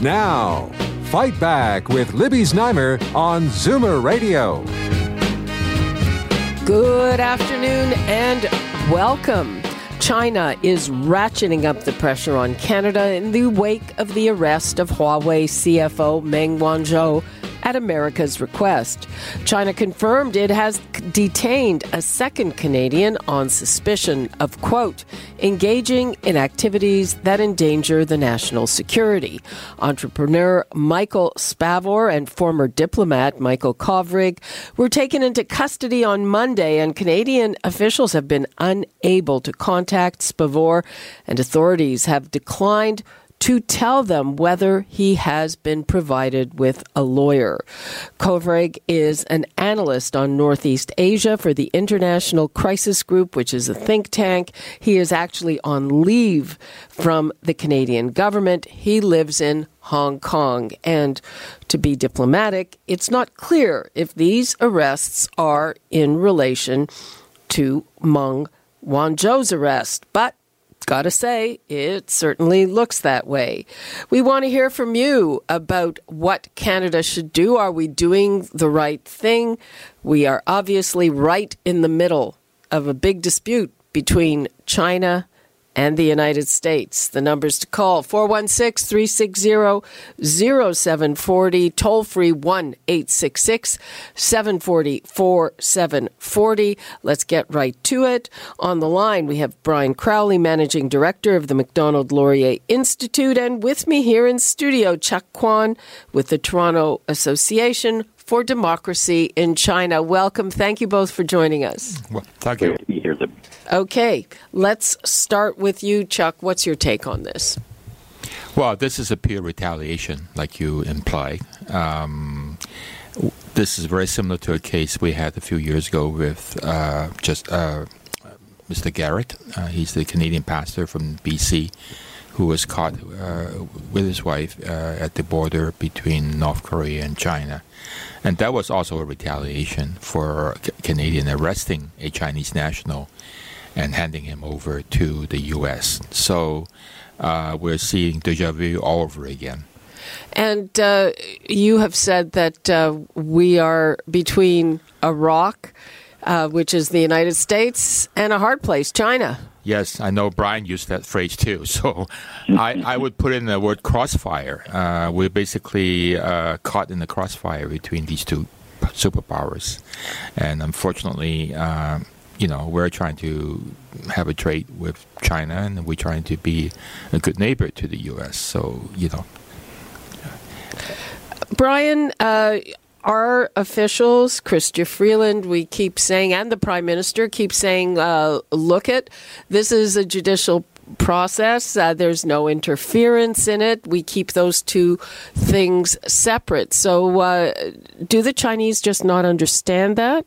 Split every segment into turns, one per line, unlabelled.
Now, Fight Back with Libby Znaimer on Zoomer Radio.
Good afternoon and welcome. China is ratcheting up the pressure on Canada in the wake of the arrest of Huawei CFO Meng Wanzhou at America's request. China confirmed it has detained a second Canadian on suspicion of, quote, engaging in activities that endanger the national security. Entrepreneur Michael Spavor and former diplomat Michael Kovrig were taken into custody on Monday, and Canadian officials have been unable to contact Spavor, and authorities have declined to tell them whether he has been provided with a lawyer. Kovrig is an analyst on Northeast Asia for the International Crisis Group, which is a think tank. He is actually on leave from the Canadian government. He lives in Hong Kong. And to be diplomatic, it's not clear if these arrests are in relation to Meng Wanzhou's arrest. But Gotta say, it certainly looks that way. We want to hear from you about what Canada should do. Are we doing the right thing? We are obviously right in the middle of a big dispute between China and the United States. The numbers to call 416 360 0740, toll free 1 866 740 4740. Let's get right to it. On the line, we have Brian Crowley, Managing Director of the Macdonald Laurier Institute, and with me here in studio, Cheuk Kwan with the Toronto Association for Democracy in China. Welcome. Thank you both for joining us.
Well, thank you.
Okay, let's start with you, Cheuk. What's your take on this?
Well, this is a pure retaliation, like you imply. Um, this is very similar to a case we had a few years ago with uh, just uh, Mr. Garratt. Uh, he's the Canadian pastor from BC who was caught uh, with his wife uh, at the border between North Korea and China. And that was also a retaliation for a Canadian arresting a Chinese national and handing him over to the U.S. So uh, we're seeing deja vu all over again.
And uh, you have said that uh, we are between a rock, uh, which is the United States, and a hard place, China.
Yes, I know Brian used that phrase too. So I, I would put in the word crossfire. Uh, we're basically uh, caught in the crossfire between these two superpowers. And unfortunately, you know, we're trying to have a trade with China, and we're trying to be a good neighbor to the U.S. So, you know.
Brian, uh, our officials, Chrystia Freeland, we keep saying, and the Prime Minister keep saying, uh, look at this is a judicial process. Uh, there's no interference in it. We keep those two things separate. So, uh, do the Chinese just not understand that?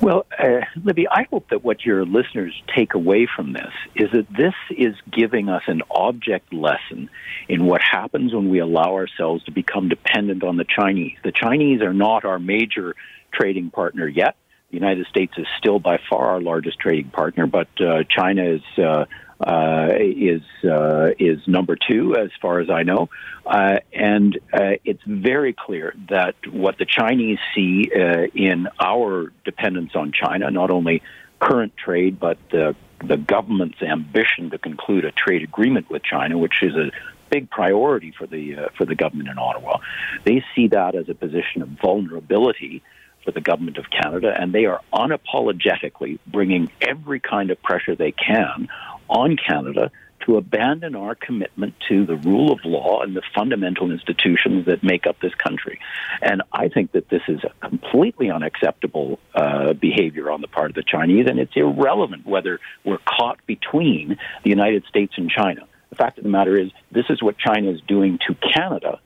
Well, uh, Libby, I hope that what your listeners take away from this is that this is giving us an object lesson in what happens when we allow ourselves to become dependent on the Chinese. The Chinese are not our major trading partner yet. The United States is still by far our largest trading partner, but uh, China is uh, uh, is uh, is number two as far as I know, uh, and uh, it's very clear that what the Chinese see uh, in our dependence on China, not only current trade but the the government's ambition to conclude a trade agreement with China, which is a big priority for the uh, for the government in Ottawa. They see that as a position of vulnerability for the government of Canada, and they are unapologetically bringing every kind of pressure they can on Canada to abandon our commitment to the rule of law and the fundamental institutions that make up this country. And I think that this is a completely unacceptable uh, behavior on the part of the Chinese, and it's irrelevant whether we're caught between the United States and China. The fact of the matter is, this is what China is doing to Canada,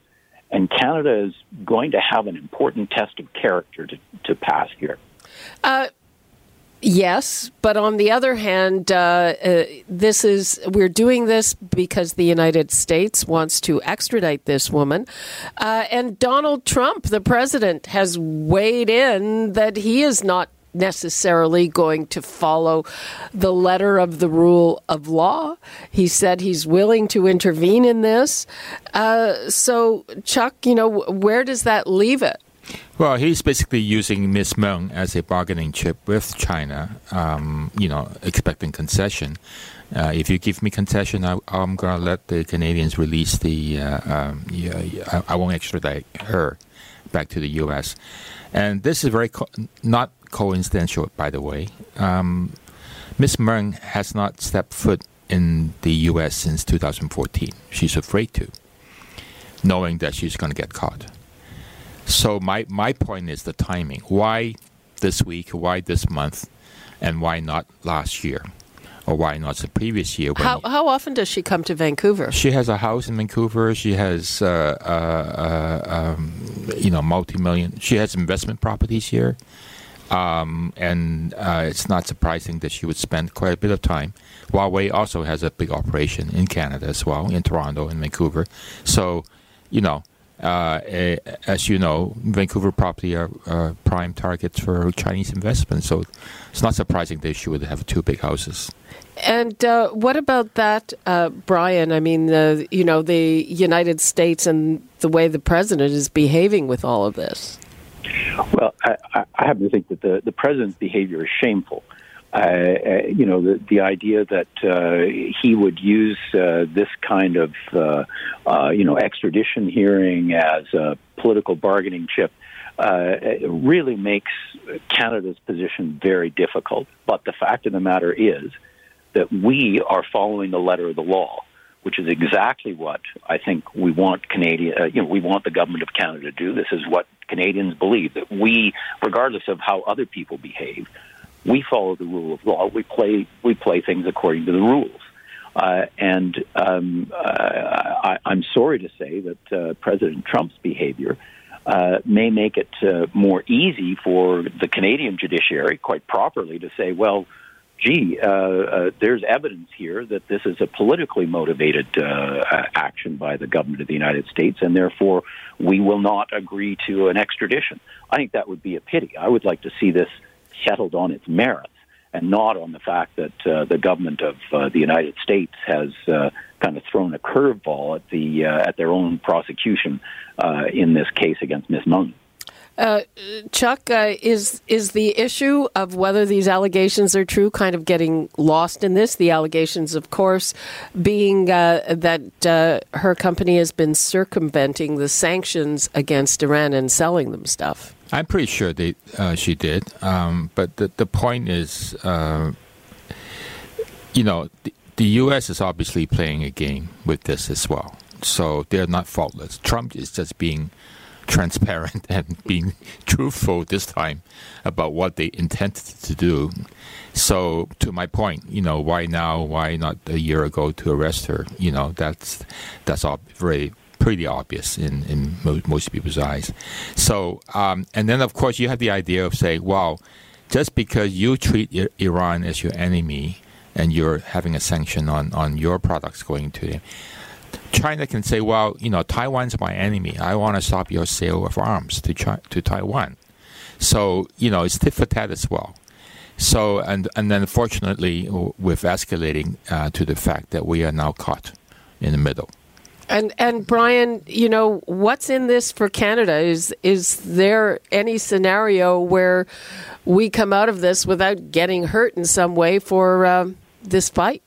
and Canada is going to have an important test of character to, to pass here.
Uh, Yes, but on the other hand, uh, uh, this is we're doing this because the United States wants to extradite this woman, uh, and Donald Trump, the president, has weighed in that he is not necessarily going to follow the letter of the rule of law. He said he's willing to intervene in this. Uh, so, Cheuk, you know, where does that leave it?
Well, he's basically using Ms. Meng as a bargaining chip with China, um, you know, expecting concession. Uh, if you give me concession, I, am going to let the Canadians release the. Uh, um, I, I, won't extradite her back to the U.S. And this is very co- not coincidental, by the way. Um, Ms. Meng has not stepped foot in the U.S. since 2014. She's afraid to, knowing that she's going to get caught. So my my point is the timing. Why this week? Why this month? And why not last year? Or why not the previous year?
How, how often does she come to Vancouver?
She has a house in Vancouver. She has, uh, uh, uh, um, you know, multi-million. She has investment properties here. Um, and uh, it's not surprising that she would spend quite a bit of time. Huawei also has a big operation in Canada as well, in Toronto and Vancouver. So, you know, uh, as you know, Vancouver property are uh, prime targets for Chinese investment. So it's not surprising that she would have two big houses.
And uh, what about that, uh, Brian? I mean, you know, the United States and the way the president is behaving with all of this.
Well, I, I happen to think that the, the president's behavior is shameful. Uh, uh, you know, the, the idea that uh, he would use this kind of, uh, uh, you know, extradition hearing as a political bargaining chip uh, really makes Canada's position very difficult. But the fact of the matter is that we are following the letter of the law, which is exactly what I think we want Canadian, Uh, you know, we want the government of Canada to do. This is what Canadians believe that we, regardless of how other people behave, we follow the rule of law. We play we play things according to the rules. Uh, and um, uh, I, am sorry to say that uh, President Trump's behavior uh, may make it uh, more easy for the Canadian judiciary, quite properly, to say, well, gee, uh, there's evidence here that this is a politically motivated action by the government of the United States, and therefore we will not agree to an extradition. I think that would be a pity. I would like to see this settled on its merits and not on the fact that uh, the government of uh, the United States has uh, kind of thrown a curveball at the uh, at their own prosecution uh, in this case against Ms. Meng.
Uh, Cheuk, is is the issue of whether these allegations are true kind of getting lost in this? The allegations, of course, being that her company has been circumventing the sanctions against Iran and selling them stuff.
I'm pretty sure they uh, she did, um, but the the point is, uh, you know, the, the, U.S. is obviously playing a game with this as well. So they're not faultless. Trump is just being transparent and being truthful this time about what they intended to do. So, to my point, you know, why now? Why not a year ago to arrest her? You know, that's that's all very pretty obvious in, in mo- most people's eyes. So, um, and then of course you have the idea of saying, well, just because you treat I- Iran as your enemy and you're having a sanction on, on your products going to them, China can say, well, you know, Taiwan's my enemy. I want to stop your sale of arms to Chi- to Taiwan. So, you know, it's tit for tat as well. So, and, and then fortunately, with escalating uh, to the fact that we are now caught in the middle.
And and Brian, you know, what's in this for Canada? Is is there any scenario where we come out of this without getting hurt in some way for uh, this fight?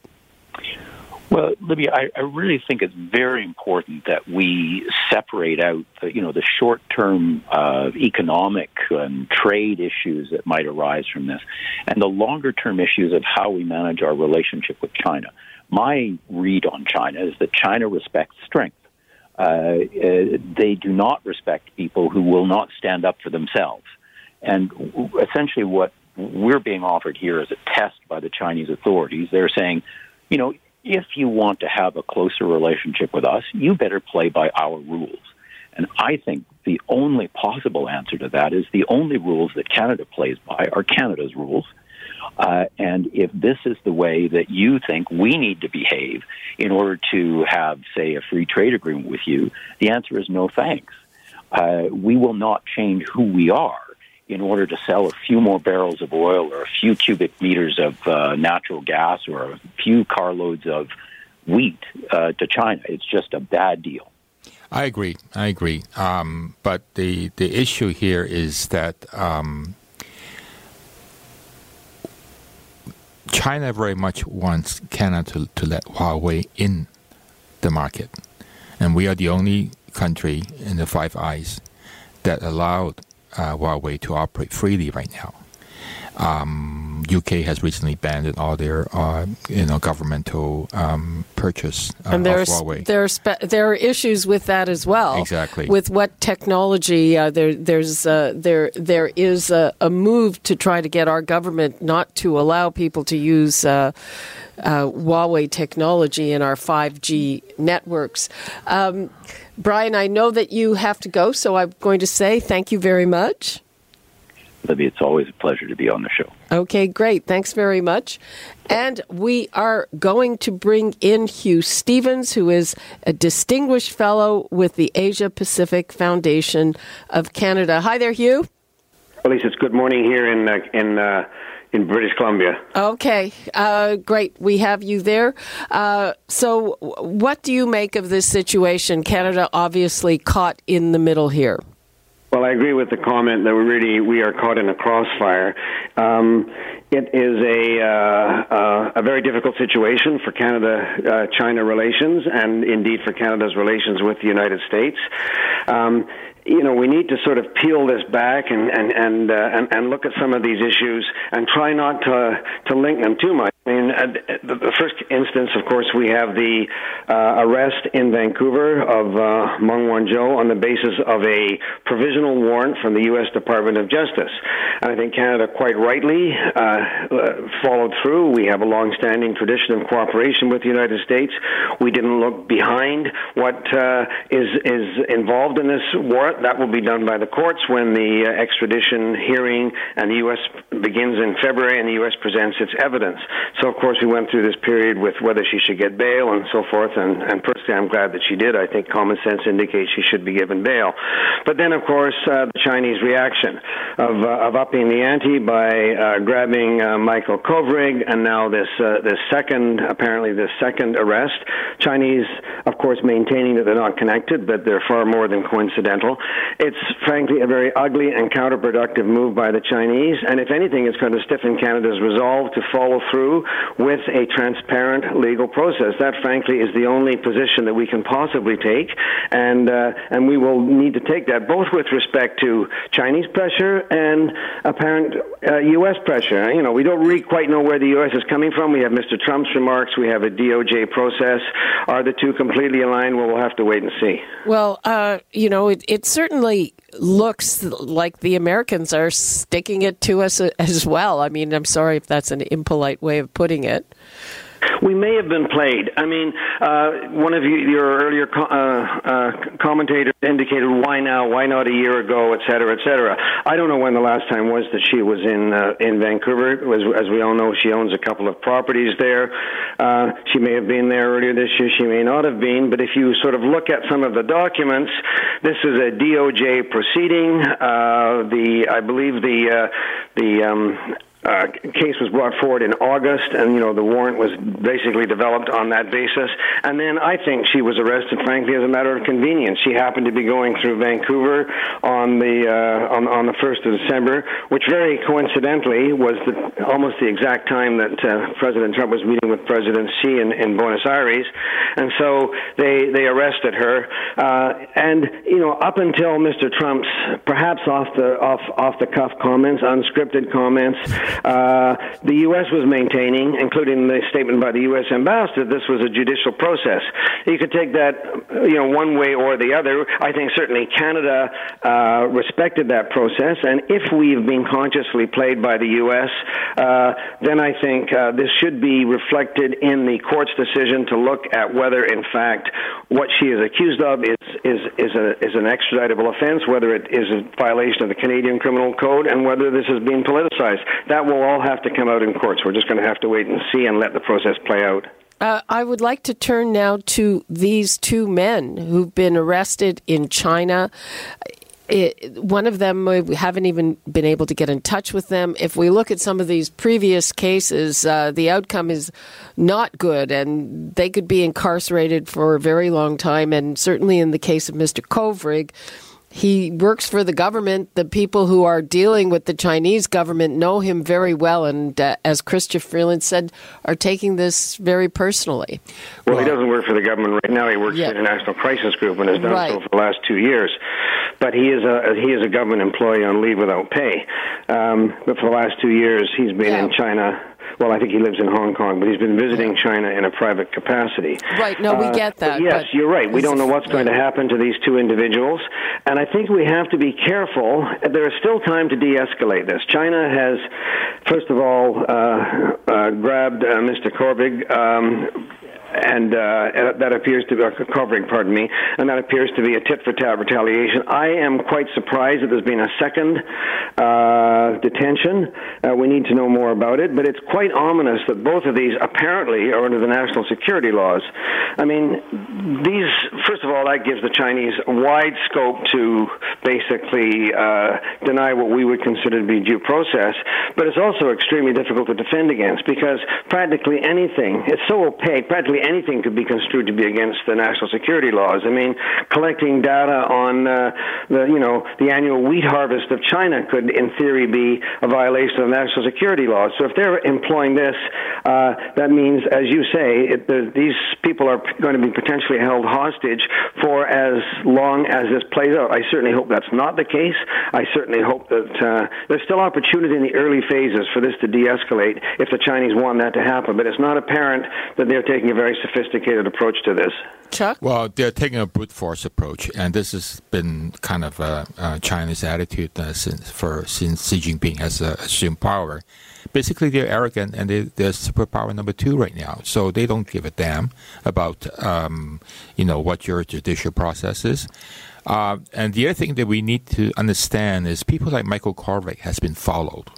Well, Libby, I, I, really think it's very important that we separate out, the, you know, the short-term uh, economic and trade issues that might arise from this, and the longer-term issues of how we manage our relationship with China my read on China is that China respects strength. Uh, uh, they do not respect people who will not stand up for themselves. And essentially, what we're being offered here is a test by the Chinese authorities. They're saying, you know, if you want to have a closer relationship with us, you better play by our rules. And I think the only possible answer to that is the only rules that Canada plays by are Canada's rules. Uh, and if this is the way that you think we need to behave in order to have, say, a free trade agreement with you, the answer is no thanks. Uh, we will not change who we are in order to sell a few more barrels of oil or a few cubic meters of uh, natural gas or a few carloads of wheat uh, to China. It's just a bad deal.
I agree. I agree. Um, but the the issue here is that um, China very much wants Canada to, to let Huawei in the market, and we are the only country in the Five Eyes that allowed uh, Huawei to operate freely right now. Um, UK has recently banned all their, uh, you know, governmental um, purchase uh,
and there's,
of Huawei.
There are, spe- there are issues with that as well.
Exactly.
With what technology uh, there there's uh, there there is a, a, move to try to get our government not to allow people to use. Uh, uh, Huawei technology in our 5G networks. Um, Brian, I know that you have to go, so I'm going to say thank you very much.
Libby, it's always a pleasure to be on the show.
Okay, great. Thanks very much. And we are going to bring in Hugh Stephens, who is a distinguished fellow with the Asia Pacific Foundation of Canada. Hi there, Hugh.
Well, Lisa, it's good morning here in uh, in uh, in British Columbia.
Okay, uh, great. We have you there. Uh, so, what do you make of this situation? Canada obviously caught in the middle here.
Well, I agree with the comment that we really we are caught in a crossfire. Um, it is a uh, uh, a very difficult situation for Canada-China uh, relations, and indeed for Canada's relations with the United States. Um, you know, we need to sort of peel this back and and and, uh, and and look at some of these issues and try not to to link them too much. I mean, uh, the first instance, of course, we have the uh, arrest in Vancouver of uh, Meng Wanzhou on the basis of a provisional warrant from the U.S. Department of Justice. And I think Canada quite rightly uh, uh, followed through. We have a long-standing tradition of cooperation with the United States. We didn't look behind what uh, is is involved in this warrant. That will be done by the courts when the extradition hearing and the U.S. begins in February and the U.S. presents its evidence. So, of course, we went through this period with whether she should get bail and so forth. And, and personally, I'm glad that she did. I think common sense indicates she should be given bail. But then, of course, uh, the Chinese reaction of, uh, of upping the ante by uh, grabbing uh, Michael Kovrig, and now this uh, this second, apparently this second arrest. Chinese, of course, maintaining that they're not connected, but they're far more than coincidental. It's frankly a very ugly and counterproductive move by the Chinese, and if anything, it's going to stiffen Canada's resolve to follow through with a transparent legal process. That, frankly, is the only position that we can possibly take, and uh, and we will need to take that both with respect to Chinese pressure and apparent uh, U.S. pressure. You know, we don't really quite know where the U.S. is coming from. We have Mr. Trump's remarks. We have a DOJ process. Are the two completely aligned? Well, we'll have to wait and see.
Well, uh, you know, it, it certainly looks like the Americans are sticking it to us as well. I mean, I'm sorry if that's an impolite way of putting it.
We may have been played. I mean, uh, one of you, your earlier co- uh, uh, commentators indicated why now, why not a year ago, et cetera, et cetera. I don't know when the last time was that she was in uh, in Vancouver. As, as we all know, she owns a couple of properties there. Uh, she may have been there earlier this year. She may not have been. But if you sort of look at some of the documents, this is a DOJ proceeding. Uh, the I believe the uh, the um, uh, case was brought forward in August, and you know the warrant was basically developed on that basis. And then I think she was arrested, frankly, as a matter of convenience. She happened to be going through Vancouver on the uh, on, on the first of December, which very coincidentally was the, almost the exact time that uh, President Trump was meeting with President Xi in, in Buenos Aires, and so they they arrested her. Uh, and you know, up until Mr. Trump's perhaps off the off off the cuff comments, unscripted comments uh, the U.S. was maintaining, including the statement by the U.S. ambassador, this was a judicial process. You could take that, you know, one way or the other. I think certainly Canada uh, respected that process, and if we've been consciously played by the U.S., uh, then I think uh, this should be reflected in the court's decision to look at whether, in fact, what she is accused of is is is, a, is an extraditable offense, whether it is a violation of the Canadian Criminal Code, and whether this is being politicized. That will all have to come out in courts. We're just going to have to wait and see and let the process play out.
Uh, I would like to turn now to these two men who've been arrested in China. It, one of them, we haven't even been able to get in touch with them. If we look at some of these previous cases, uh, the outcome is not good, and they could be incarcerated for a very long time. And certainly in the case of Mr. Kovrig, he works for the government. The people who are dealing with the Chinese government know him very well, and uh, as Chrystia Freeland said, are taking this very personally.
Well, he doesn't work for the government right now. He works yeah. for the International Crisis Group and has done right. so for the last two years. But he is a he is a government employee on leave without pay. Um, but for the last two years, he's been yeah. in China well, I think he lives in Hong Kong, but he's been visiting China in a private capacity.
Right. No, we uh, get that.
Yes, you're right. We don't know what's going to happen to these two individuals, and I think we have to be careful. There is still time to de-escalate this. China has, first of all, uh, uh, grabbed uh, Mr. Kovrig. Um, and uh, that appears to be uh, covering, pardon me, and that appears to be a tit for tat retaliation. I am quite surprised that there's been a second uh, detention. Uh, we need to know more about it, but it's quite ominous that both of these apparently are under the national security laws. I mean, these first of all, that gives the Chinese wide scope to basically uh, deny what we would consider to be due process, but it's also extremely difficult to defend against because practically anything, it's so opaque, practically anything could be construed to be against the national security laws. I mean, collecting data on uh, the you know the annual wheat harvest of China could, in theory, be a violation of national security laws. So if they're employing this, uh, that means, as you say, it, the, these people are going to be potentially held hostage for as long as this plays out. I certainly hope that's not the case. I certainly hope that uh, there's still opportunity in the early phases for this to de-escalate if the Chinese want that to happen. But it's not apparent that they're taking a very very sophisticated approach to this.
Cheuk?
Well, they're taking a brute force approach, and this has been kind of uh, uh, China's attitude uh, since for since Xi Jinping has uh, assumed power. Basically, they're arrogant and they, they're superpower number two right now. So they don't give a damn about um, you know what your judicial process is. Uh, and the other thing that we need to understand is people like Michael Kovrig has been followed.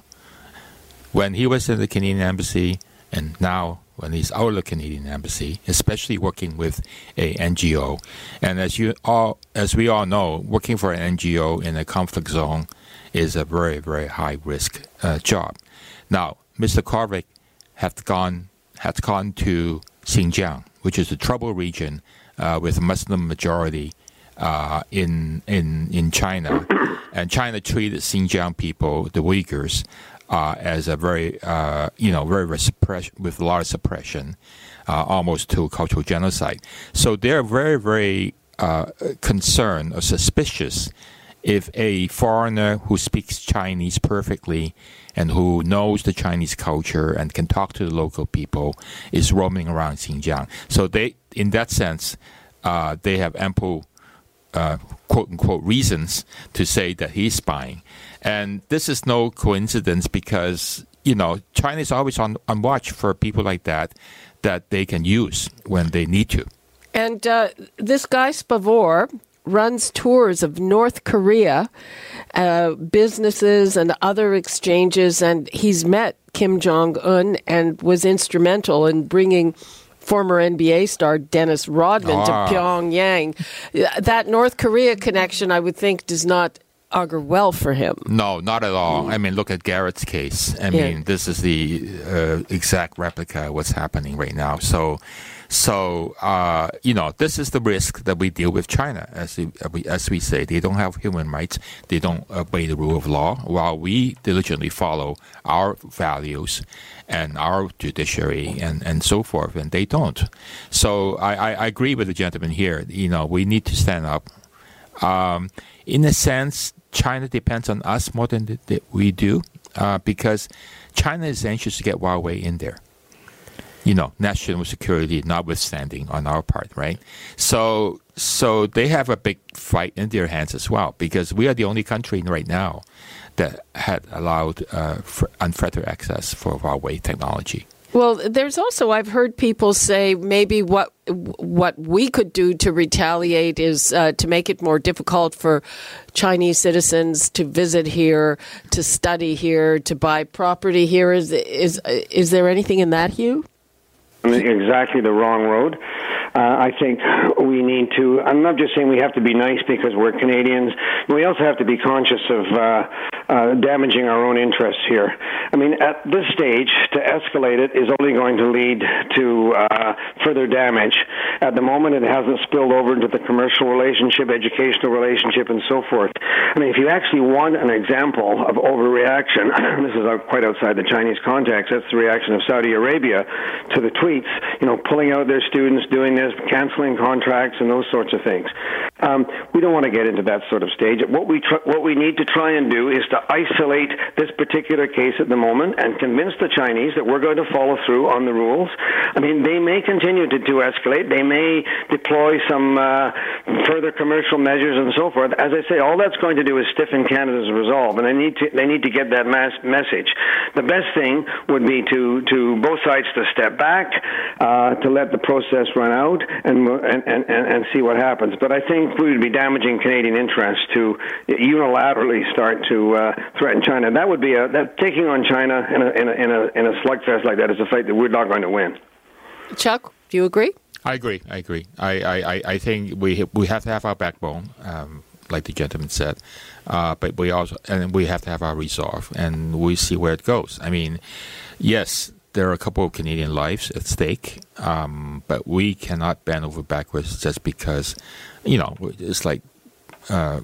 When he was in the Canadian embassy, and now when he's out of the Canadian embassy, especially working with a NGO. And as you all, as we all know, working for an NGO in a conflict zone is a very, very high risk uh, job. Now, Mr. Kovrig had gone had gone to Xinjiang, which is a trouble region uh, with a Muslim majority uh, in in in China, and China treated Xinjiang people, the Uyghurs, uh, as a very, uh, you know, very suppress- with a lot of suppression, uh, almost to cultural genocide. So they're very, very uh, concerned or suspicious if a foreigner who speaks Chinese perfectly and who knows the Chinese culture and can talk to the local people is roaming around Xinjiang. So they, in that sense, uh, they have ample uh, quote unquote reasons to say that he's spying. And this is no coincidence because, you know, China is always on, on watch for people like that that they can use when they need to.
And uh, this guy, Spavor, runs tours of North Korea, uh, businesses and other exchanges, and he's met Kim Jong un and was instrumental in bringing former NBA star Dennis Rodman to ah. Pyongyang. That North Korea connection, I would think, does not augur well for him.
No, not at all. I mean, look at Garratt's case. I yeah. mean, this is the uh, exact replica of what's happening right now. So, so uh, you know, this is the risk that we deal with China. As we, as we say, they don't have human rights. They don't obey the rule of law, while we diligently follow our values and our judiciary and, and so forth, and they don't. So I, I, I agree with the gentleman here. You know, we need to stand up. Um, in a sense, China depends on us more than we do. uh, because China is anxious to get Huawei in there. You know, national security notwithstanding on our part, right? So, so they have a big fight in their hands as well because we are the only country right now that had allowed uh, unfettered access for Huawei technology.
Well, there's also I've heard people say maybe what what we could do to retaliate is uh, to make it more difficult for Chinese citizens to visit here, to study here, to buy property here. Is is is there anything in that, Hugh?
Exactly the wrong road. Uh, I think we need to. I'm not just saying we have to be nice because we're Canadians. We also have to be conscious of uh, uh, damaging our own interests here. I mean, at this stage, to escalate it is only going to lead to uh, further damage. At the moment, it hasn't spilled over into the commercial relationship, educational relationship, and so forth. I mean, if you actually want an example of overreaction, this is quite outside the Chinese context. That's the reaction of Saudi Arabia to the tweets. You know, pulling out their students, doing this canceling contracts, and those sorts of things. Um, we don't want to get into that sort of stage. What we tr- what we need to try and do is to isolate this particular case at the moment and convince the Chinese that we're going to follow through on the rules. I mean, they may continue to, to escalate. They may deploy some uh, further commercial measures and so forth. As I say, all that's going to do is stiffen Canada's resolve, and they need to they need to get that mass message. The best thing would be to to both sides to step back, uh, to let the process run out out and, and, and, and see what happens. But I think we would be damaging Canadian interests to unilaterally start to uh, threaten China. That would be a that taking on China in a, in a, in a, in a slugfest like that is a fight that we're not going to win.
Cheuk, do you agree?
I agree. I agree. I, I, I think we we have to have our backbone, um, like the gentleman said, uh, but we also and we have to have our resolve, and we see where it goes. I mean, yes, there are a couple of Canadian lives at stake, um, but we cannot bend over backwards just because, you know, it's like uh,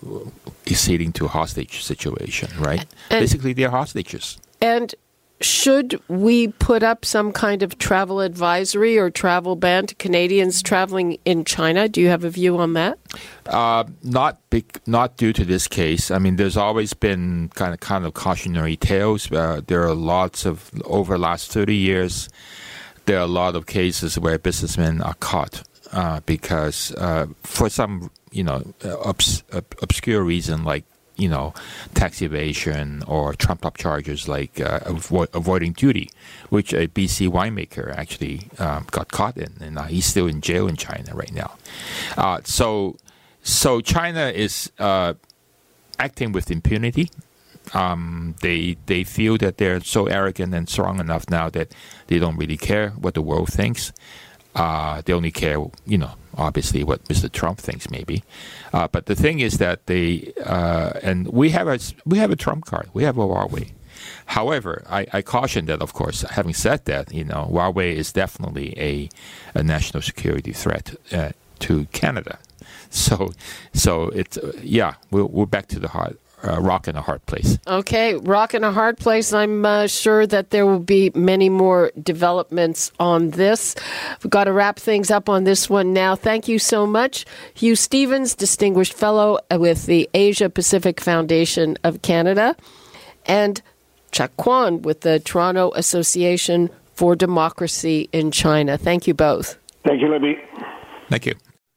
acceding to a hostage situation, right? And, Basically, they're hostages.
And should we put up some kind of travel advisory or travel ban to Canadians traveling in China? Do you have a view on that?
Uh, not big, not due to this case. I mean, there's always been kind of kind of cautionary tales. Uh, there are lots of over the last thirty years. There are a lot of cases where businessmen are caught uh, because uh, for some you know obs- obscure reason like you know, tax evasion or trumped up charges like uh, avo- avoiding duty, which a BC winemaker actually um, got caught in, and he's still in jail in China right now. Uh, so, so China is uh, acting with impunity. Um, they they feel that they're so arrogant and strong enough now that they don't really care what the world thinks. Uh, they only care, you know, obviously what Mr. Trump thinks, maybe. Uh, but the thing is that they uh, and we have a we have a Trump card. We have a Huawei. However, I, I, caution that, of course, having said that, you know, Huawei is definitely a, a national security threat uh, to Canada. So, so it's yeah, we're, we're back to the heart uh, rock in a hard place.
Okay, rock in a hard place. I'm uh, sure that there will be many more developments on this. We've got to wrap things up on this one now. Thank you so much, Hugh Stephens, Distinguished Fellow with the Asia Pacific Foundation of Canada, and Cheuk Kwan with the Toronto Association for Democracy in China. Thank you both.
Thank you, Libby.
Thank you.